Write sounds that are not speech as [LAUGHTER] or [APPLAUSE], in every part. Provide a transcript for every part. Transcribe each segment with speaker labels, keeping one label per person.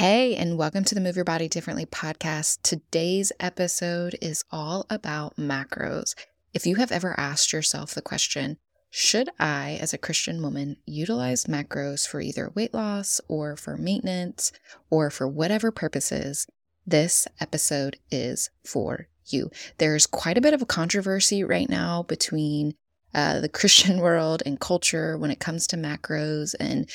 Speaker 1: Hey, and welcome to the Move Your Body Differently podcast. Today's episode is all about macros. If you have ever asked yourself the question, should I, as a Christian woman, utilize macros for either weight loss or for maintenance or for whatever purposes? This episode is for you. There's quite a bit of a controversy right now between uh, the [LAUGHS] Christian world and culture when it comes to macros and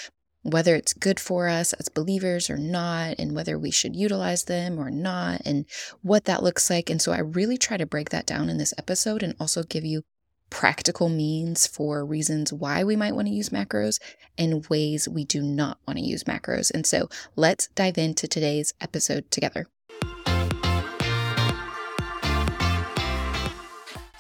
Speaker 1: whether it's good for us as believers or not, and whether we should utilize them or not, and what that looks like. And so I really try to break that down in this episode and also give you practical means for reasons why we might want to use macros and ways we do not want to use macros. And so let's dive into today's episode together.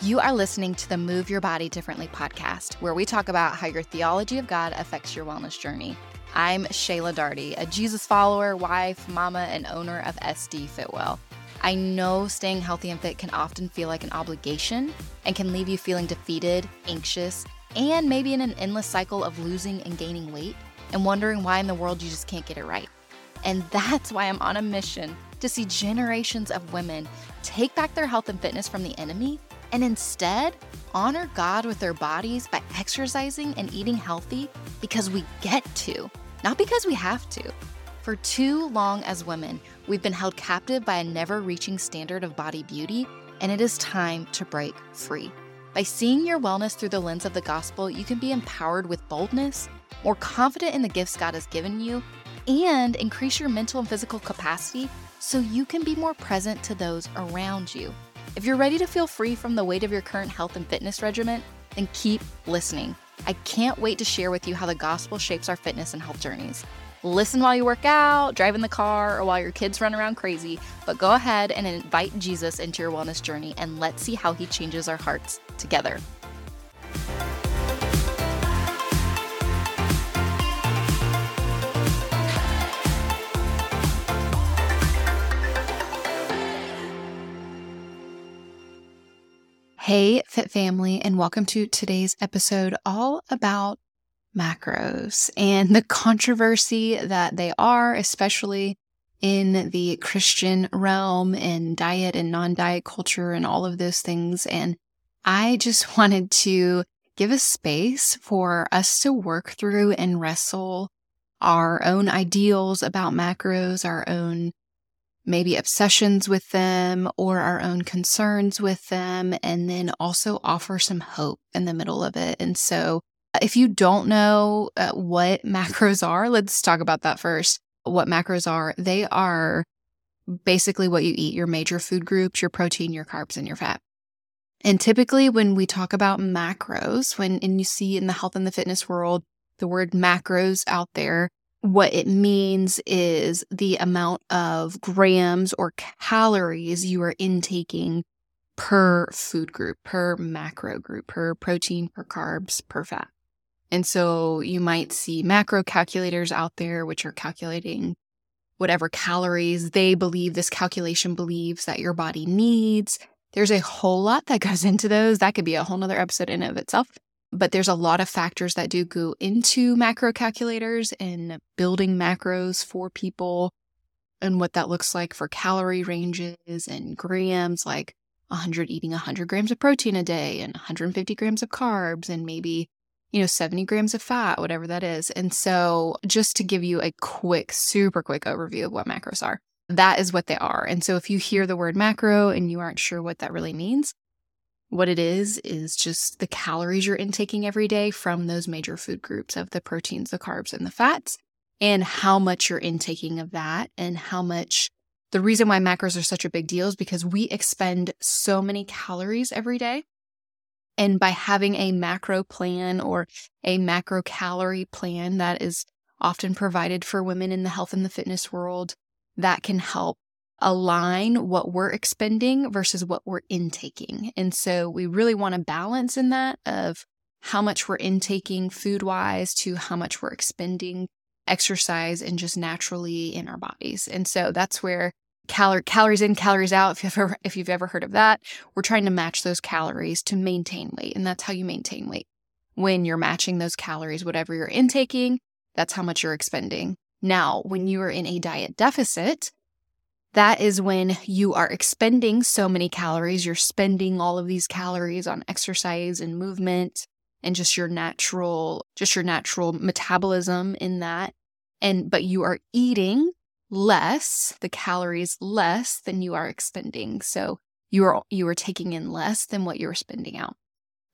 Speaker 1: You are listening to the Move Your Body Differently podcast, where we talk about how your theology of God affects your wellness journey. I'm Shaela Darty, a Jesus follower, wife, mama, and owner of SD Fitwell. I know staying healthy and fit can often feel like an obligation and can leave you feeling defeated, anxious, and maybe in an endless cycle of losing and gaining weight and wondering why in the world you just can't get it right. And that's why I'm on a mission to see generations of women take back their health and fitness from the enemy and instead honor God with their bodies by exercising and eating healthy because we get to not because we have to. For too long as women, we've been held captive by a never reaching standard of body beauty, and it is time to break free. By seeing your wellness through the lens of the gospel, you can be empowered with boldness, more confident in the gifts God has given you, and increase your mental and physical capacity so you can be more present to those around you. If you're ready to feel free from the weight of your current health and fitness regimen, then keep listening. I can't wait to share with you how the gospel shapes our fitness and health journeys. Listen while you work out, drive in the car, or while your kids run around crazy, but go ahead and invite Jesus into your wellness journey and let's see how he changes our hearts together. Hey, Fit Family, and welcome to today's episode all about macros and the controversy that they are, especially in the Christian realm and diet and non diet culture and all of those things. And I just [LAUGHS] wanted to give a space for us to work through and wrestle our own ideals about macros, our own maybe obsessions with them or our own concerns with them, and then also offer some hope in the middle of it. And so, uh, if you don't know uh, what [LAUGHS] macros are, let's talk about that first. What macros are, they are basically what you eat your major food groups, your protein, your carbs, and your fat. And typically, when we talk about macros, when and you see in the health and the fitness world the word macros out there, what it means is the amount of grams or calories you are intaking per food group, per macro group, per protein, per carbs, per fat. And so you might see macro calculators out there, which are calculating whatever calories they believe this calculation believes that your body needs. There's a whole lot that goes [LAUGHS] into those. That could be a whole nother episode in of itself but there's a lot of factors that do go into macro calculators and building macros for people and what that looks like for calorie ranges and grams like 100 eating 100 grams of protein a day and 150 grams of carbs and maybe you know 70 grams of fat whatever that is. And so just to give you a quick super quick overview of what macros are that is what they are. And so if you hear the word macro and you aren't sure what that really means what it is, is just the calories you're intaking every day from those major food groups of the proteins, the carbs, and the fats, and how much you're intaking of that, and how much. The reason why macros are such a big deal is because we expend so many calories every day. And by having a macro plan or a macro calorie plan that is often provided for women in the health and the fitness world, that can help align what we're expending versus what we're intaking. And so we really want to balance in that of how much we're intaking food wise to how much we're expending exercise and just naturally in our bodies. And so that's where cal- calories in, calories out. If you've ever if you've ever heard of that, we're trying to match those calories to maintain weight, and that's how you maintain weight. When you're matching those calories, whatever you're intaking, that's how much you're expending Now, when you are in a diet deficit, that is when you are expending so many calories. You're spending all of these calories on exercise and movement and just your natural, just your natural metabolism in that. And, but you are eating less, the calories less than you are expending. So you are, you are taking in less than what you're spending out.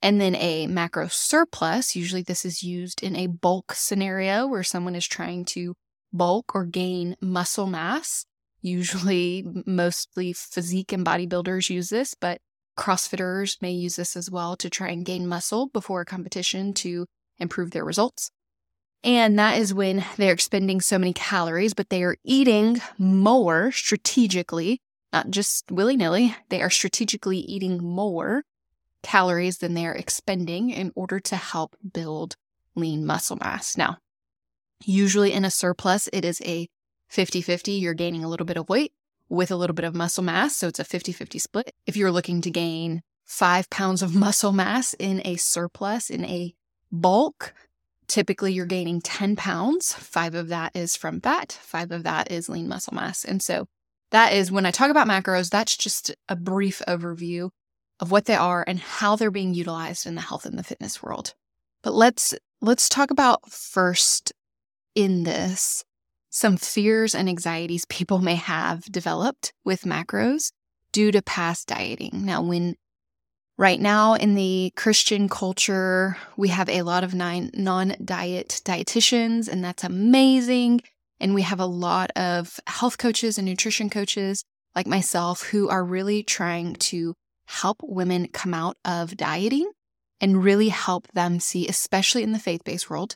Speaker 1: And then a macro surplus, usually this is used in a bulk scenario where someone is trying to bulk or gain muscle mass. Usually, mostly physique and bodybuilders use this, but CrossFitters may use this as well to try and gain muscle before a competition to improve their results. And that is when they're expending so many calories, but they are eating more strategically, not just willy nilly. They are strategically eating more calories than they are expending in order to help build lean muscle mass. Now, usually in a surplus, it is a 50 50. You're gaining a little bit of weight with a little bit of muscle mass. So it's a 50 50 split. If you're looking to gain five pounds of [LAUGHS] muscle mass in a surplus, in a bulk, typically you're gaining 10 pounds. Five of that is from fat, five of that is lean muscle mass. And so that is when I talk about macros, that's just a brief overview of what they are and how they're being utilized in the health and the fitness world. But let's let's talk about first in this some fears and anxieties [LAUGHS] people may have developed with macros due to past dieting. Now, when right now in the Christian culture, we have a lot of non diet dietitians, and that's amazing. And we have a lot of health coaches and nutrition coaches like myself who are really trying to help women come out of dieting and really help them see, especially in the faith based world,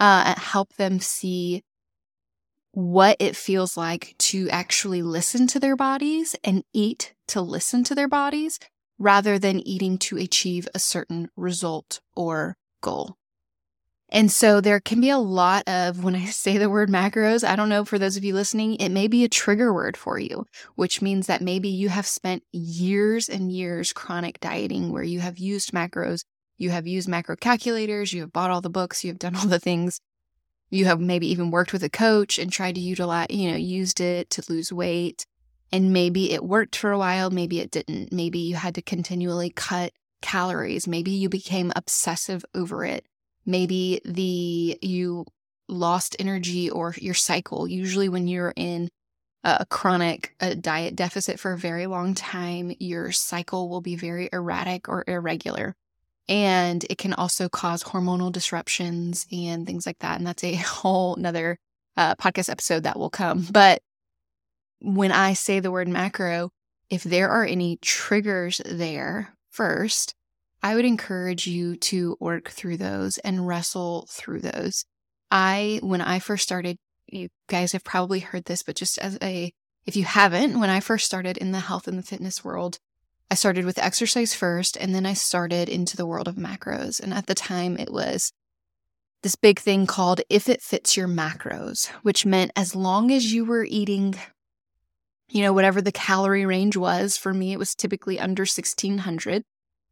Speaker 1: uh, help them see what it feels like to actually listen to their bodies and eat to listen to their bodies rather than eating to achieve a certain result or goal. And so there can be a lot of, when I [LAUGHS] say the word macros, I don't know for those of you listening, it may be a trigger word for you, which means that maybe you have spent years and years chronic dieting where you have used macros, you have used macro calculators, you have bought all the books, you have done all the things. You have maybe even worked with a coach and tried to utilize, you know, used it to lose weight. And maybe it worked for a while, maybe it didn't. Maybe you had to continually cut calories. Maybe you became obsessive over it maybe the you lost energy or your cycle. Usually when you're in a chronic a diet deficit for a very long time, your cycle will be very erratic or irregular. And it can also cause hormonal disruptions and things like that. And that's a [LAUGHS] whole nother uh, podcast episode that will come. But when I say the word macro, if there are any triggers there first, I would encourage you to work through those and wrestle through those. I, when I first started, you guys have probably heard this, but just as a, if you haven't, when I first started in the health and the fitness world, I started with exercise first, and then I started into the world of macros. And at the time, it was this big thing called if it fits your macros, which meant as long as you were eating, you know, whatever the calorie range was, for me, it was typically under 1600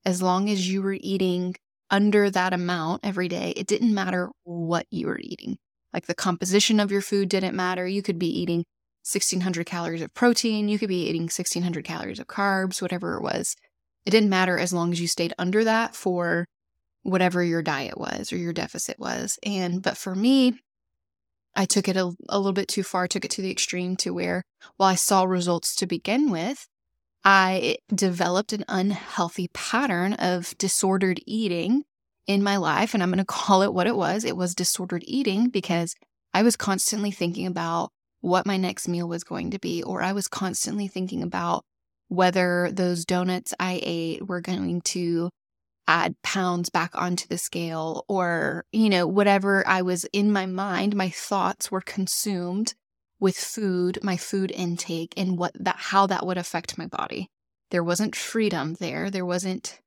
Speaker 1: as long as you were eating under that amount every day, it didn't matter what you were eating. Like the composition of your food didn't matter. You could be eating 1600 calories of protein, you could be eating 1600 calories of carbs, whatever it was. It didn't matter as long as you stayed under that for whatever your diet was or your deficit was. And, but for me, I took it a, a little bit too far, took it to the extreme to where while I saw results to begin with, I developed an unhealthy pattern of disordered eating in my life. And I'm going [LAUGHS] to call it what it was. It was disordered eating because I was constantly thinking about what my next meal was going to be, or I was constantly thinking about whether those donuts I ate were going to add pounds back onto the scale, or, you know, whatever I was in my mind, my thoughts were consumed with food, my food intake, and what that how that would affect my body. There wasn't freedom there. There wasn't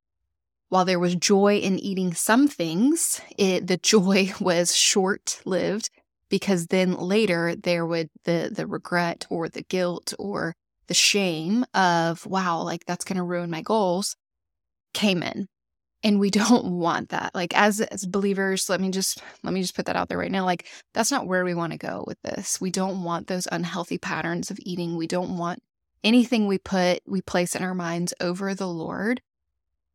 Speaker 1: while there was joy in eating some things, it, the [LAUGHS] joy was short lived because then later there would the the regret or the guilt or the shame of wow like that's going to ruin my goals came in And we [LAUGHS] don't want that. Like as as believers, let me just let me just put that out there right now. Like that's not where we want to go with this. We don't want those unhealthy patterns of eating. We don't want anything we put we place in our minds over the Lord.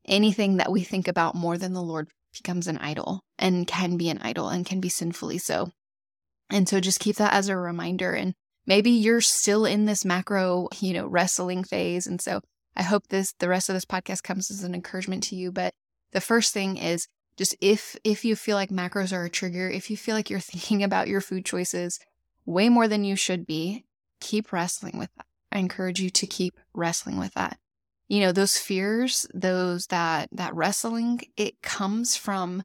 Speaker 1: Anything that we think about more than the Lord becomes an idol and can be an idol and can be sinfully so. And so just keep that as a reminder and maybe you're still in this macro, you know, wrestling phase and so I hope this the rest of this podcast comes as an encouragement to you, but the first thing is just if if you feel like macros are a trigger, if you feel like you're [LAUGHS] thinking about your food choices way more than you should be, keep wrestling with that. I encourage you to keep wrestling with that. You know, those fears, those that that wrestling, it comes from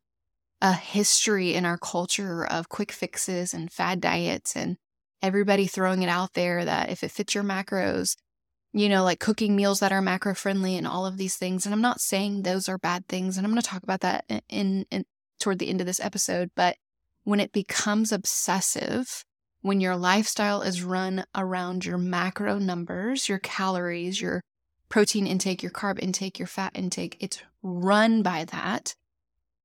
Speaker 1: a history in our culture of quick fixes and fad diets and everybody throwing it out there that if it fits your macros, you know, like cooking meals that are macro friendly and all of these things. And I'm not saying those are bad things. And I'm going to talk about that in, in, toward the end of this episode. But when it becomes obsessive, when your lifestyle is run around your macro numbers, your calories, your protein intake, your carb intake, your fat intake, it's run by that,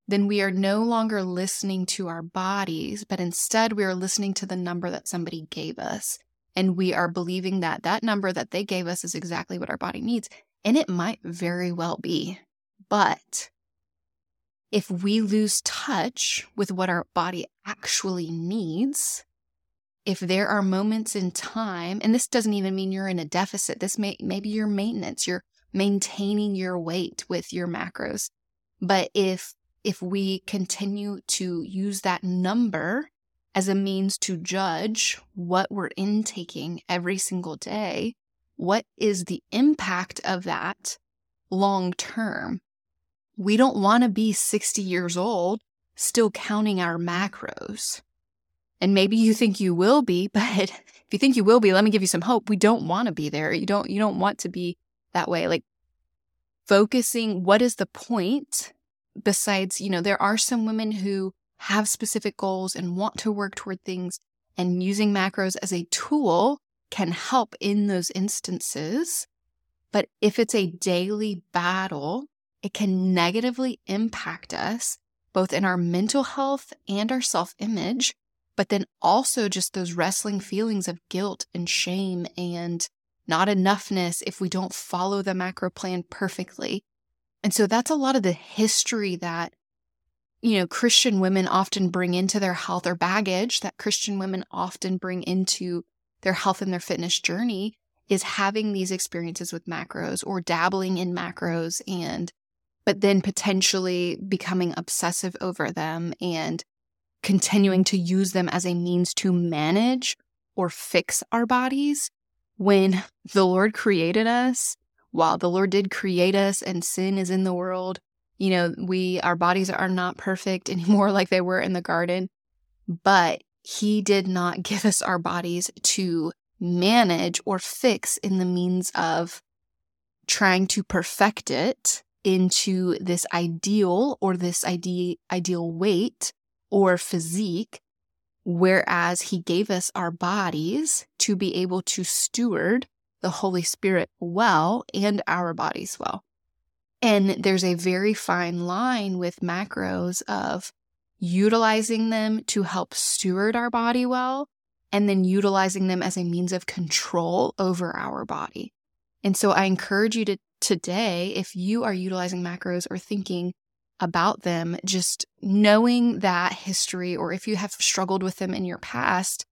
Speaker 1: then we are no longer listening to our bodies, but instead we are listening to the number that somebody gave us and we are believing that that number that they gave us is exactly what our body needs. And it might very well be. But if we lose touch with what our body actually needs, if there are moments in time, and this doesn't even mean you're in a deficit, this may maybe your maintenance, you're maintaining your weight with your macros. But if if we continue to use that number as a means to judge what we're intaking every single day, what is the impact of that long term? We don't want to be 60 years old still counting our macros. And maybe you think you will be, [LAUGHS] but if you think you will be, let me give you some hope. We don't want to be there. You don't you don't want to be that way. Like focusing what is the point besides, you know, there are some women who have specific goals and want to work toward things, and using macros as a tool can help in those instances. But if it's a daily battle, it can negatively impact us both in our mental health and our self image, but then also just those wrestling feelings of guilt and shame and not enoughness if we don't follow the macro plan perfectly. And so that's a lot of the history that you know, Christian women often bring into their health or baggage that Christian women often bring into their health and their fitness journey is having these experiences with macros or dabbling in macros and but then potentially becoming obsessive over them and continuing to use them as a means to manage or fix our bodies when the Lord created us. While the Lord did create us and sin is in the world, you know, we, our bodies are not perfect [LAUGHS] anymore like they were in the garden, but He did not [LAUGHS] give us our bodies to manage or fix in the means of trying to perfect it into this ideal or this ide- ideal weight or physique. Whereas he gave us our bodies to be able to steward the Holy Spirit well and our bodies well. And there's a very fine line with macros of utilizing them to help steward our body well, and then utilizing them as a means of control over our body. And so I encourage you to today, if you are utilizing macros or thinking about them, just knowing that history, or if you have struggled with them in your past,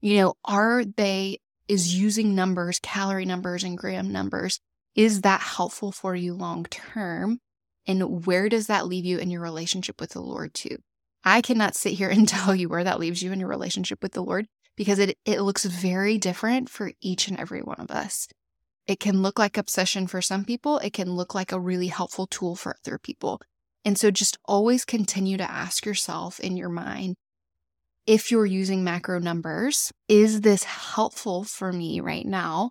Speaker 1: you know, are they, is using numbers, calorie numbers, and gram numbers is that helpful for you long term? And where does that leave you in your relationship with the Lord too? I cannot sit here [LAUGHS] and tell you where that leaves you in your relationship with the Lord because it, it looks very different for each and every one of us. It can look like obsession for some people. It can look like a really helpful tool for other people. And so just always continue to ask yourself in your mind, if you're using macro numbers, is this helpful for me right now?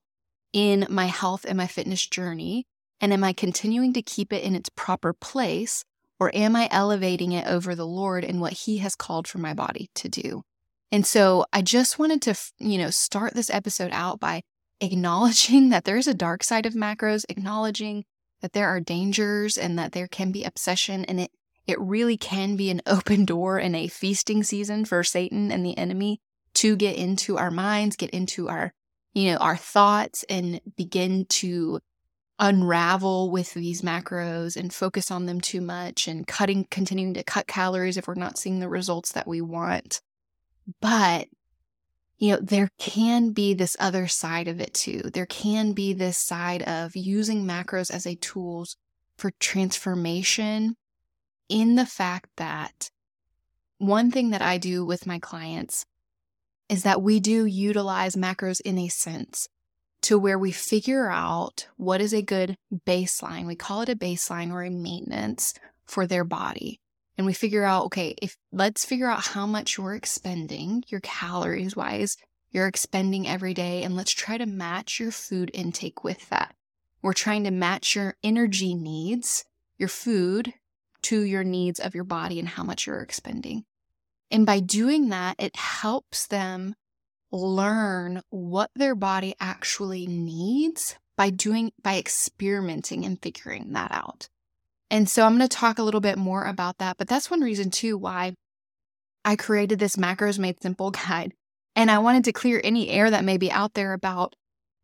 Speaker 1: in my health and my fitness journey? And am I continuing to keep it in its proper place? Or am I elevating it over the Lord and what He has called for my body to do? And so I just wanted to, you know, start this episode out by acknowledging [LAUGHS] that there's a dark side of macros, acknowledging that there are dangers and that there can be obsession and it it really can be an [LAUGHS] open door and a feasting season for Satan and the enemy to get into our minds, get into our, you know, our thoughts and begin to unravel with these macros and focus on them too much and cutting, continuing to cut calories if we're not seeing the results that we want. But, you know, there can be this other side of it too. There can be this side of using macros as a tools for transformation in the fact that one thing that I do with my clients is that we do utilize macros in a sense to where we figure out what is a good baseline. We call it a baseline or a maintenance for their body. And we figure out, okay, if let's figure out how much you're expending, your calories wise, you're expending every day, and let's try to match your food intake with that. We're trying to match your energy needs, your food, to your needs of your body and how much you're expending. And by doing that, it helps them learn what their body actually needs by doing, by experimenting and figuring that out. And so I'm going to talk a little bit more about that, but that's one reason too why I created this macros made simple [LAUGHS] guide. And I wanted to clear any air that may be out there about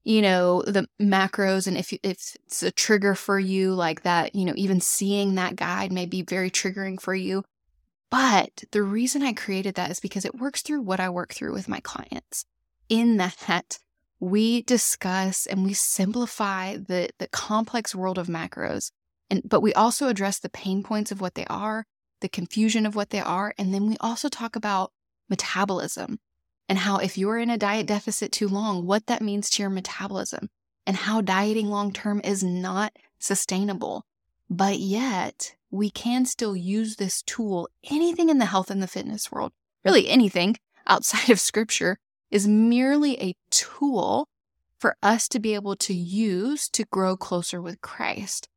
Speaker 1: you know the macros and if, if it's a trigger for you like that you know even seeing that guide may be very triggering for you. But the reason i created that is because it works through what i work through with my clients. In that we discuss and we simplify the the complex world of macros and but we also address the pain points of what they are the confusion of what they are and then we also talk about metabolism and how if you're in a diet deficit too long, what that means to your metabolism and how dieting long term is not sustainable. But yet, we can still use this tool. Anything in the health and the fitness world, really anything outside [LAUGHS] of scripture, is merely a tool for us to be able to use to grow closer with Christ.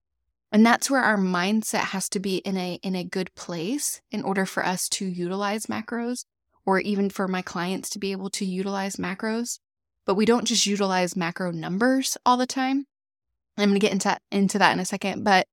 Speaker 1: And that's where our mindset has to be in a in a good place in order for us to utilize macros or even for my clients to be able to utilize macros. But we don't just utilize macro numbers all the time. I'm going to get into, into that in a second. But,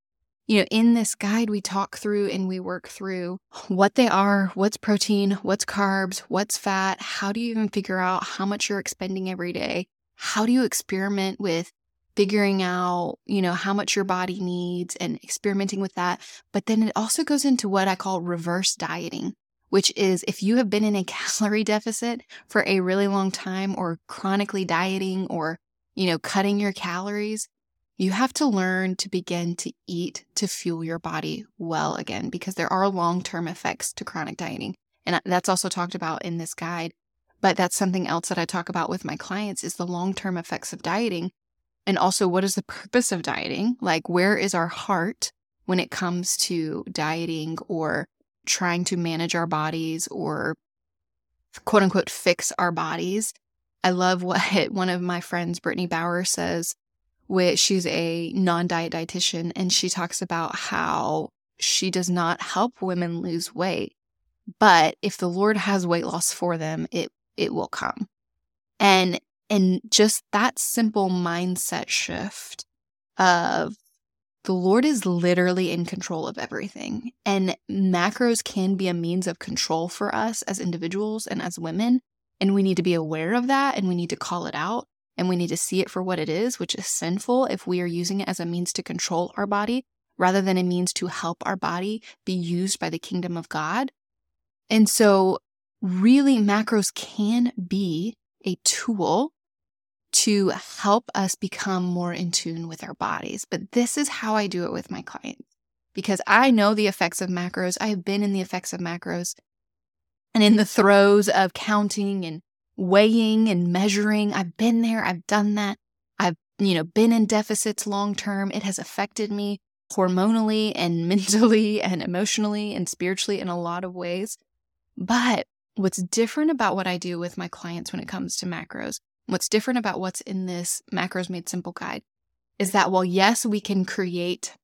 Speaker 1: you know, in this guide, we talk through and we work through what they are, what's protein, what's carbs, what's fat. How do you even figure out how much you're expending every day? How do you experiment with figuring out, you know, how much your body needs and experimenting with that. But then it also goes into what I call reverse dieting which is if you have been in a [LAUGHS] calorie deficit for a really long time or chronically dieting or, you know, cutting your calories, you have to learn to begin to eat to fuel your body well again because there are long term effects to chronic dieting. And that's also talked about in this guide. But that's something else that I talk about with my clients is the long term effects of dieting. And also, what is the purpose of dieting? Like, where is our heart when it comes to dieting or trying to manage our bodies or quote unquote fix our bodies. I love what [LAUGHS] one of my friends, Brittany Bauer, says, which she's a non diet dietitian, and she talks about how she does not help women lose weight. But if the Lord has weight loss for them, it it will come. And and just that simple mindset shift of the Lord is literally in control of everything. And macros can be a means of control for us as individuals and as women. And we need to be aware of that and we need to call it out and we need to see it for what it is, which is sinful if we are using it as a means to control our body rather than a means to help our body be used by the kingdom of God. And so, really, macros can be a tool to help us become more in tune with our bodies. But this is how I do it with my clients because I know the effects of macros. I have been in the effects of macros and in the throes of counting and weighing and measuring. I've been there, I've done that. I've, you know, been in deficits long term. It has affected me hormonally and [LAUGHS] mentally and emotionally and spiritually in a lot of ways. But what's different about what I do with my clients when it comes to macros What's different about what's in this macros made simple guide is that while yes, we can create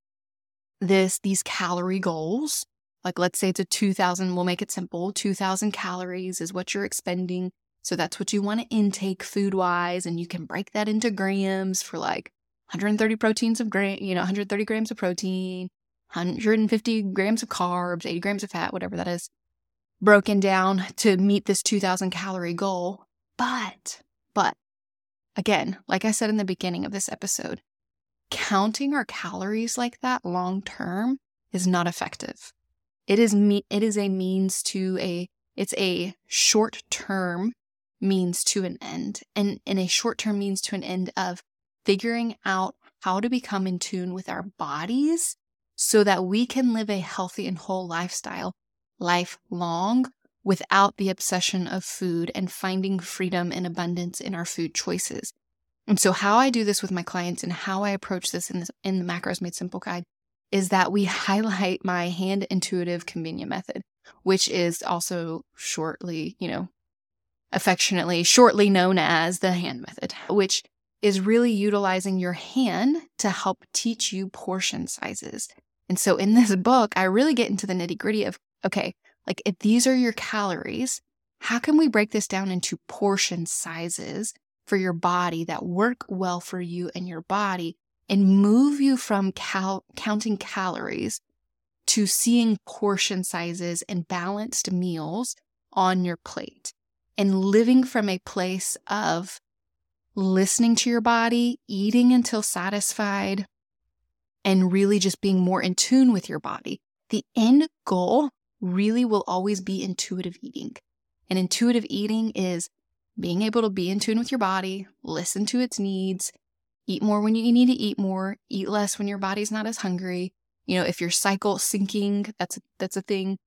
Speaker 1: this these calorie goals, like let's say it's a 2000, we'll make it simple, 2000 calories is what you're expending. So that's what you want to intake food wise and you can break that into grams for like 130 proteins of gram, you know, 130 grams of protein, 150 grams of carbs, 80 grams of fat, whatever that is, broken down to meet this 2000 calorie goal. But, but again, like I said in the beginning of this episode, counting our calories like that long term is not effective. It is me- it is a means to a it's a short term means to an end and in a short term means to an end of figuring out how to become in tune with our bodies so that we can live a healthy and whole lifestyle lifelong without the obsession of food and finding freedom and abundance in our food choices. And so how I do this with my clients and how I approach this in, this, in the Macros Made Simple guide is that we [LAUGHS] highlight my hand intuitive convenient method, which is also shortly, you know, affectionately, shortly known as the hand method, which is really utilizing your hand to help teach you portion sizes. And so in this book, I really get into the nitty gritty of okay, like if these are your calories, how can we break this down into portion sizes for your body that work well for you and your body and move you from cal- counting calories to seeing portion sizes and balanced meals on your plate and living from a place of listening to your body, eating until satisfied, and really just being more in tune with your body. The end goal really will always be intuitive eating. And intuitive eating is being able to be in tune with your body, listen to its needs, eat more when you need to eat more, eat less when your body's not as hungry. You know, if your cycle syncing, that's that's a thing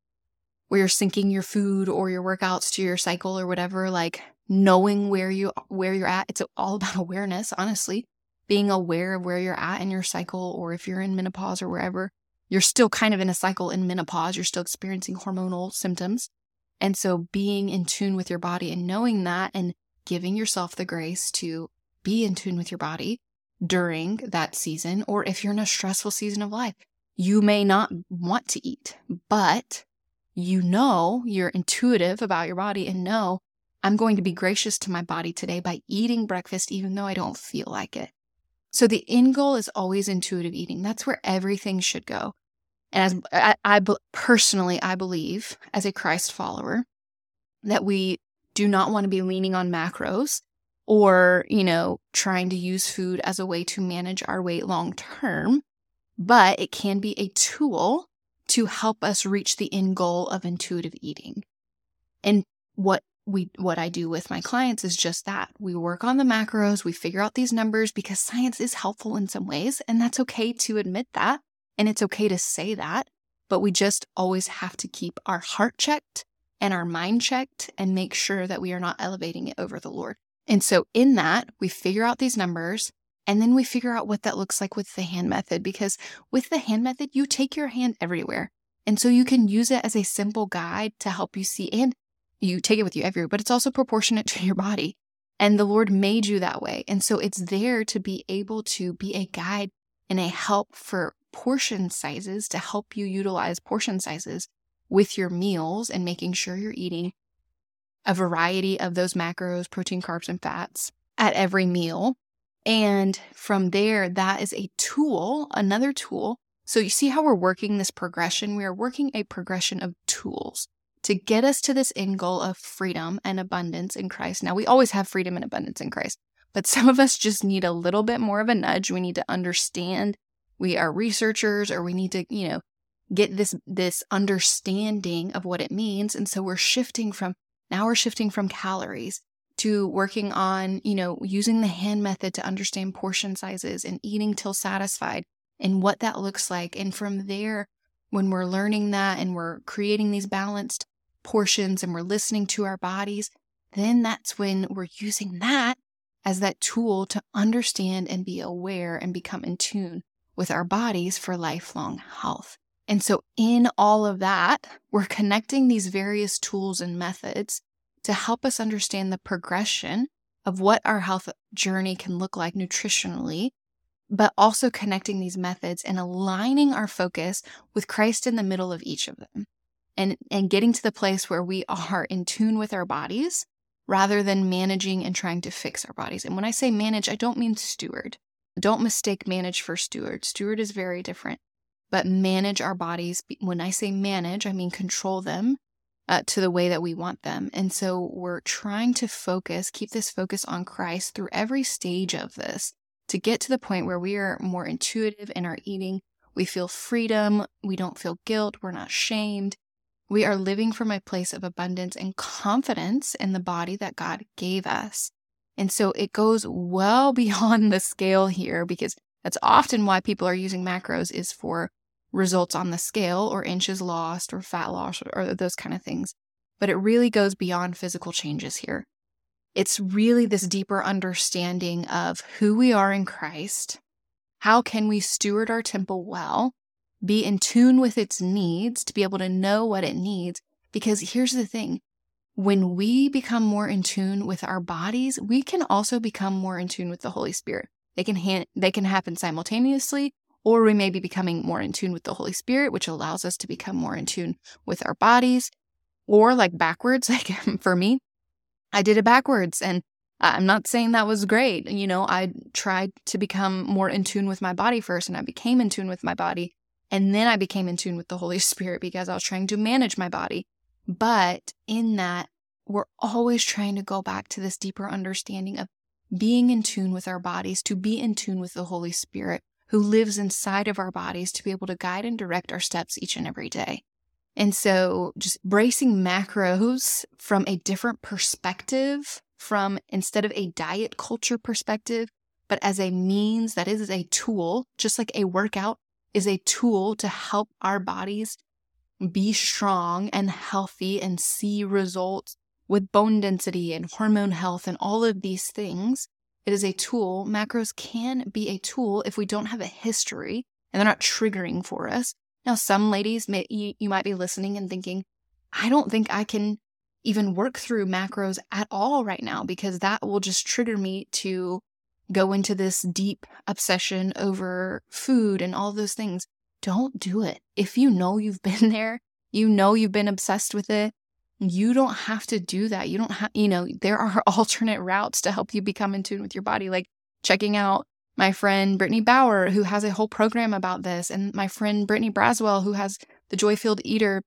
Speaker 1: where you're syncing your food or your workouts to your cycle or whatever, like knowing where you where you're at. It's all [LAUGHS] about awareness, honestly. Being aware of where you're at in your cycle or if you're in menopause or wherever. You're still kind of in a cycle in menopause, you're still experiencing hormonal symptoms. And so being in tune with your body and knowing that and giving yourself the grace to be in tune with your body during that season, or if you're in a stressful season of life, you may not want to eat, but you know you're intuitive about your body and know I'm going to be gracious to my body today by eating breakfast, even though I don't feel like it. So the end goal is always intuitive eating. That's where everything should go. And as I, I personally, I believe as a Christ follower that we do not want to be leaning on macros or, you know, trying to use food as a way to manage our weight long term, but it can be a tool to help us reach the end goal of intuitive eating. And what we what I do with my clients is just that. We work on the macros, we figure out these numbers because science is helpful in some ways, and that's okay to admit that, and it's okay to say that, but we just always have to keep our heart checked and our mind checked and make sure that we are not elevating it over the Lord. And so in that, we figure out these numbers and then we figure out what that looks like with the hand method because with the hand method, you take your hand everywhere. And so you can use it as a simple guide to help you see and you take it with you everywhere, but it's also proportionate [LAUGHS] to your body. And the Lord made you that way. And so it's there to be able to be a guide and a help for portion sizes to help you utilize portion sizes with your meals and making sure you're eating a variety of those macros, protein, carbs, and fats at every meal. And from there, that is a tool, another tool. So you see how we're working this progression? We are working a progression of tools to get us to this end goal of freedom and abundance in Christ. Now, we always have freedom and abundance in Christ, but some of us just need a little bit more of a nudge. We need to understand we are researchers or we need to, you know, get this this understanding of what it means and so we're shifting from now we're shifting from calories to working on, you know, using the hand method to understand portion sizes and eating till satisfied and what that looks like. And from there, when we're learning that and we're creating these balanced portions and we're listening to our bodies, then that's when we're using that as that tool to understand and be aware and become in tune with our bodies for lifelong health. And so, in all of that, we're connecting these various tools and methods to help us understand the progression of what our health journey can look like nutritionally, but also connecting these methods and aligning our focus with Christ in the middle of each of them. And, and getting to the place where we are in tune with our bodies rather than managing and trying to fix our bodies. And when I say manage, I don't mean steward. Don't mistake manage for steward. Steward is very different, but manage our bodies. When I say manage, I mean control them uh, to the way that we want them. And so we're trying to focus, keep this focus on Christ through every stage of this to get to the point where we are more intuitive in our eating. We feel freedom. We don't feel guilt. We're not shamed. We are living from a place of abundance and confidence in the body that God gave us. And so it goes well [LAUGHS] beyond the scale here because that's often why people are using macros is for results on the scale or inches lost or fat loss or those kind of things. But it really goes beyond physical changes here. It's really this deeper understanding of who we are in Christ. How can we steward our temple well, be in tune with its needs to be able to know what it needs? Because here's the thing when we become more in tune with our bodies, we can also become more in tune with the Holy Spirit. They can ha- they can happen simultaneously, or we may be becoming more in tune with the Holy Spirit, which allows us to become more in tune with our bodies, or like backwards, [LAUGHS] like for me, I did it backwards. And I'm not saying that was great. You know, I tried to become more in tune with my body first, and I became in tune with my body. And then I became in tune with the Holy [LAUGHS] Spirit because I was trying to manage my body. But in that, we're always trying to go back to this deeper understanding of being in tune with our bodies, to be in tune with the Holy Spirit who lives inside of our bodies to be able to guide and direct our steps each and every day. And so just bracing macros from a different perspective, from instead of a diet culture perspective, but as a means that is a tool, just like a workout is a tool to help our bodies be strong and healthy and see results with bone density and hormone health and all of these things. It is a tool. Macros can be a tool if we don't have a history and they're not triggering for us. Now, some ladies, may, you, you might be listening and thinking, I don't think I can even work through macros at all right now because that will just trigger me to go into this deep obsession over food and all those things. Don't do it. If you know you've been [LAUGHS] there, you know you've been obsessed with it, you don't have to do that. You don't have, you know, there are [LAUGHS] alternate routes to help you become in tune with your body, like checking out my friend Brittany Bauer, who has a whole program about this, and my friend Brittany Braswell, who has the Joy Filled Eater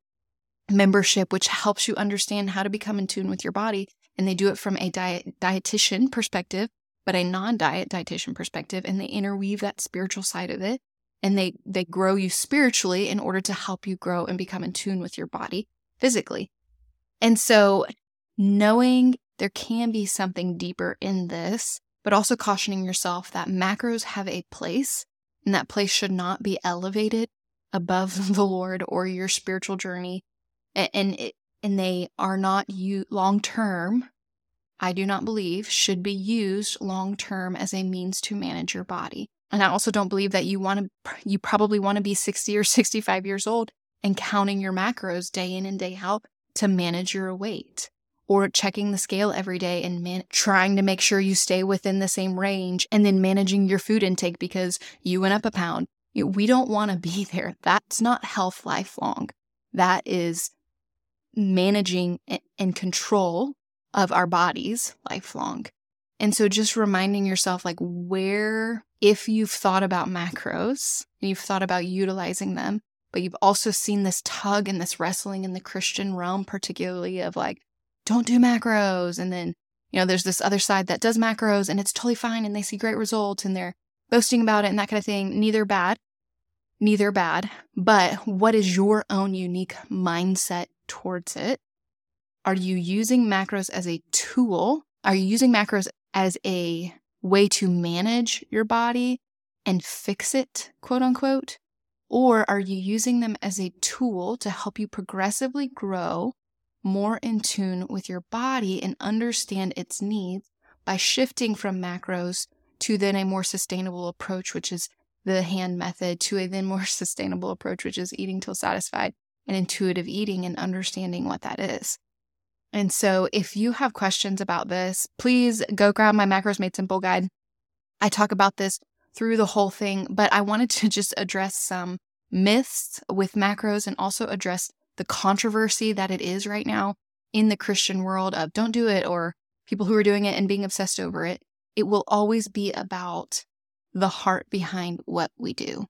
Speaker 1: membership, which helps you understand how to become in tune with your body. And they do it from a diet dietitian perspective, but a non-diet dietitian perspective, and they interweave that spiritual side of it. And they they grow you spiritually in order to help you grow and become in tune with your body physically. And so knowing there can be something deeper in this but also cautioning yourself that macros have a place and that place should not be elevated above [LAUGHS] the Lord or your spiritual journey. And, it, and they are not you long term, I do not believe, should be used long term as a means to manage your body. And I also don't believe that you want to, you probably want to be 60 or 65 years old and counting your macros day in and day out to manage your weight or checking the scale every day and man- trying to make sure you stay within the same range and then managing your food intake because you went up a pound. We don't want to be [LAUGHS] there. That's not health lifelong. That is managing and control of our bodies lifelong. And so just reminding yourself like where if you've thought about macros you've thought about utilizing them, but you've also seen this tug and this wrestling in the Christian realm particularly of like don't do macros. And then, you know, there's this other side that does macros and it's totally fine and they see great results and they're boasting about it and that kind of thing. Neither bad, neither bad. But what is your own unique mindset towards it? Are you using macros as a tool? Are you using macros as a way to manage your body and fix it, quote unquote? Or are you using them as a tool to help you progressively grow more in tune with your body and understand its needs by shifting from macros to then a more sustainable approach, which is the hand method, to a then more [LAUGHS] sustainable approach, which is eating till satisfied and intuitive eating and understanding what that is. And so, if you have questions about this, please go grab my Macros Made Simple guide. I talk about this through the whole thing, but I wanted to [LAUGHS] just address some myths with macros and also address the controversy that it is right now in the Christian world of don't do it or people who are doing it and being obsessed over it, it will always be about the heart behind what we do.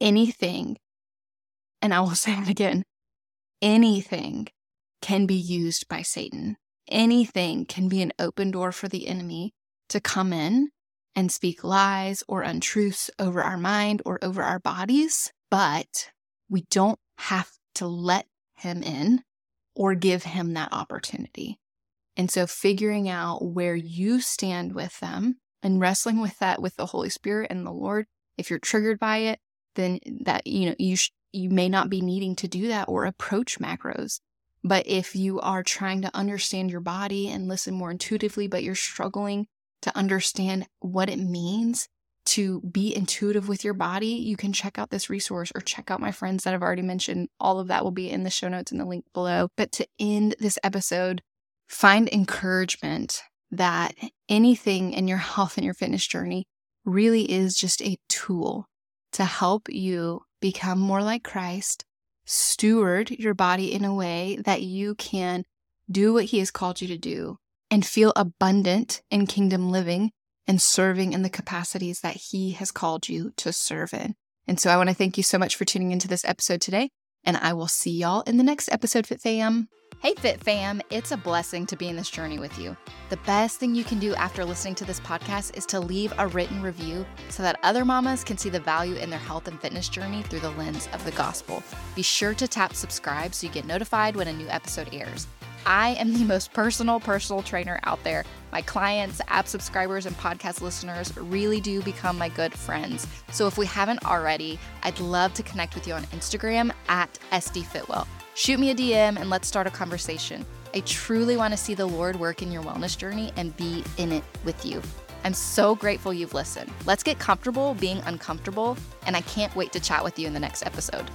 Speaker 1: Anything, and I will [LAUGHS] say it again anything can be used by Satan. Anything can be an open door for the enemy to come in and speak lies or untruths over our mind or over our bodies, but we don't have to let him in or give him that opportunity. And so figuring out where you stand with them and wrestling with that with the Holy Spirit and the Lord, if you're triggered by it, then that you know you sh- you may not be needing to do that or approach macros. But if you are trying to understand your body and listen more intuitively, but you're struggling to understand what it means to be intuitive with your body, you can check out this resource or check out my friends that I've already mentioned. All of that will be in the show notes and the link below. But to end this episode, find encouragement that anything in your [LAUGHS] health and your fitness journey really is just a tool to help you become more like Christ, steward your body in a way that you can do what He has called you to do and feel abundant in kingdom living and serving in the capacities that He has called you to serve in. And so I want to thank you so much for tuning into this episode today. And I will see y'all in the next episode, Fit Fam. Hey, Fit Fam, it's a blessing to be in this journey with you. The best thing you can do after listening to this podcast is to leave a written review so that other mamas can see the value in their health and fitness journey through the lens of the gospel. Be sure to tap subscribe so you get notified when a new episode airs. I am the most personal personal trainer out there. My clients, app subscribers, and podcast listeners really do become my good friends. So if we haven't already, I'd love to connect with you on Instagram at SDFitwell. Shoot me a DM and let's start a conversation. I truly want to see the Lord work in your wellness journey and be in it with you. I'm so grateful you've listened. Let's get comfortable being uncomfortable, and I can't wait to chat with you in the next episode.